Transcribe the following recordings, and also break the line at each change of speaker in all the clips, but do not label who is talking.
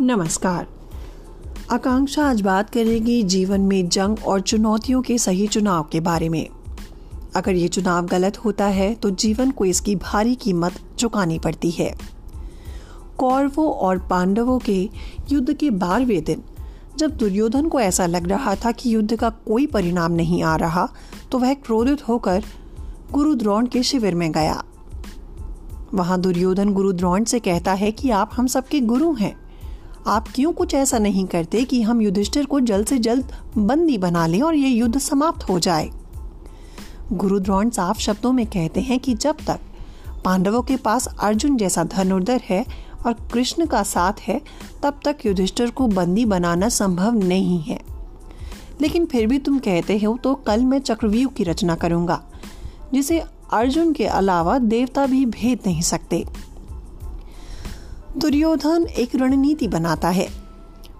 नमस्कार। आकांक्षा आज बात करेगी जीवन में जंग और चुनौतियों के सही चुनाव के बारे में। अगर ये चुनाव गलत होता है तो जीवन को इसकी भारी कीमत चुकानी पड़ती है। कौरवों और पांडवों के युद्ध के बारहवें दिन, जब दुर्योधन को ऐसा लग रहा था कि युद्ध का कोई परिणाम नहीं आ रहा तो वह क्रोधित होकर गुरु द्रोण के शिविर में गया। वहाँ दुर्योधन गुरु द्रोण से कहता है कि आप हम सबके गुरु हैं। आप क्यों कुछ ऐसा नहीं करते कि हम युधिष्ठिर को जल्द से जल्द बंदी बना लें और ये युद्ध समाप्त हो जाए? गुरु द्रोण साफ़ शब्दों में कहते हैं कि जब तक पांडवों के पास अर्जुन जैसा धनुर्धर है और कृष्ण का साथ है, तब तक युधिष्ठिर को बंदी बनाना संभव नहीं है। लेकिन फिर भी तुम कहते हो तो कल मैं चक्रव्यूह की रचना करूँगा, जिसे अर्जुन के अलावा देवता भी भेद नहीं सकते। दुर्योधन एक रणनीति बनाता है।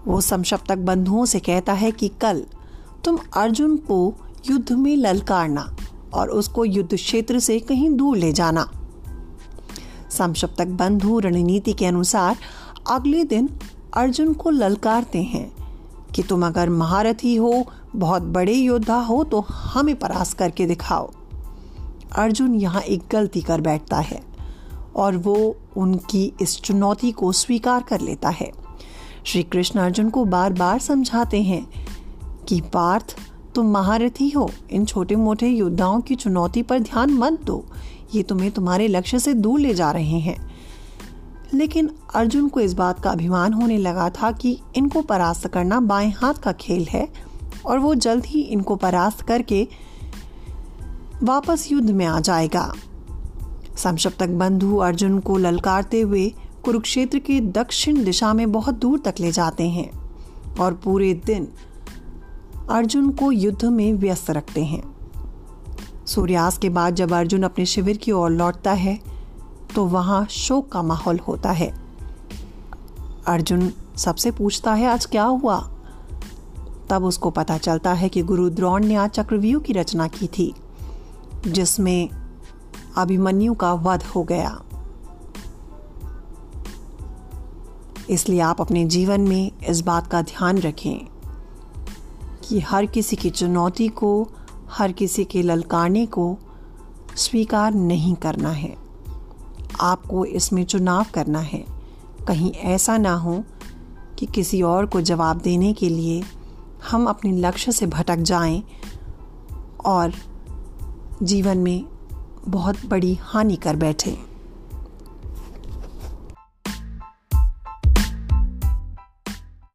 वो समशप्तक बंधुओं से कहता है कि कल तुम अर्जुन को युद्ध में ललकारना और उसको युद्ध क्षेत्र से कहीं दूर ले जाना। समशप्तक बंधु रणनीति के अनुसार अगले दिन अर्जुन को ललकारते हैं कि तुम अगर महारथी हो, बहुत बड़े योद्धा हो तो हमें परास करके दिखाओ। अर्जुन यहाँ एक गलती कर बैठता है और वो उनकी इस चुनौती को स्वीकार कर लेता है। श्री कृष्ण अर्जुन को बार बार समझाते हैं कि, पार्थ, तुम महारथी हो। इन छोटे मोटे योद्धाओं की चुनौती पर ध्यान मत दो। ये तुम्हें तुम्हारे लक्ष्य से दूर ले जा रहे हैं। लेकिन अर्जुन को इस बात का अभिमान होने लगा था कि इनको परास्त करना बाएँ हाथ का खेल है और वो जल्द ही इनको परास्त करके वापस युद्ध में आ जाएगा। समशप्तक बंधु अर्जुन को ललकारते हुए कुरुक्षेत्र के दक्षिण दिशा में बहुत दूर तक ले जाते हैं और पूरे दिन अर्जुन को युद्ध में व्यस्त रखते हैं। सूर्यास्त के बाद जब अर्जुन अपने शिविर की ओर लौटता है तो वहाँ शोक का माहौल होता है। अर्जुन सबसे पूछता है, आज क्या हुआ? तब उसको पता चलता है कि गुरु द्रोण ने आज चक्रव्यूह की रचना की थी, जिसमें अभिमन्यु का वध हो गया। इसलिए आप अपने जीवन में इस बात का ध्यान रखें कि हर किसी की चुनौती को, हर किसी के ललकारने को स्वीकार नहीं करना है। आपको इसमें चुनाव करना है। कहीं ऐसा ना हो कि किसी और को जवाब देने के लिए हम अपने लक्ष्य से भटक जाएँ और जीवन में बहुत बड़ी हानि कर बैठे।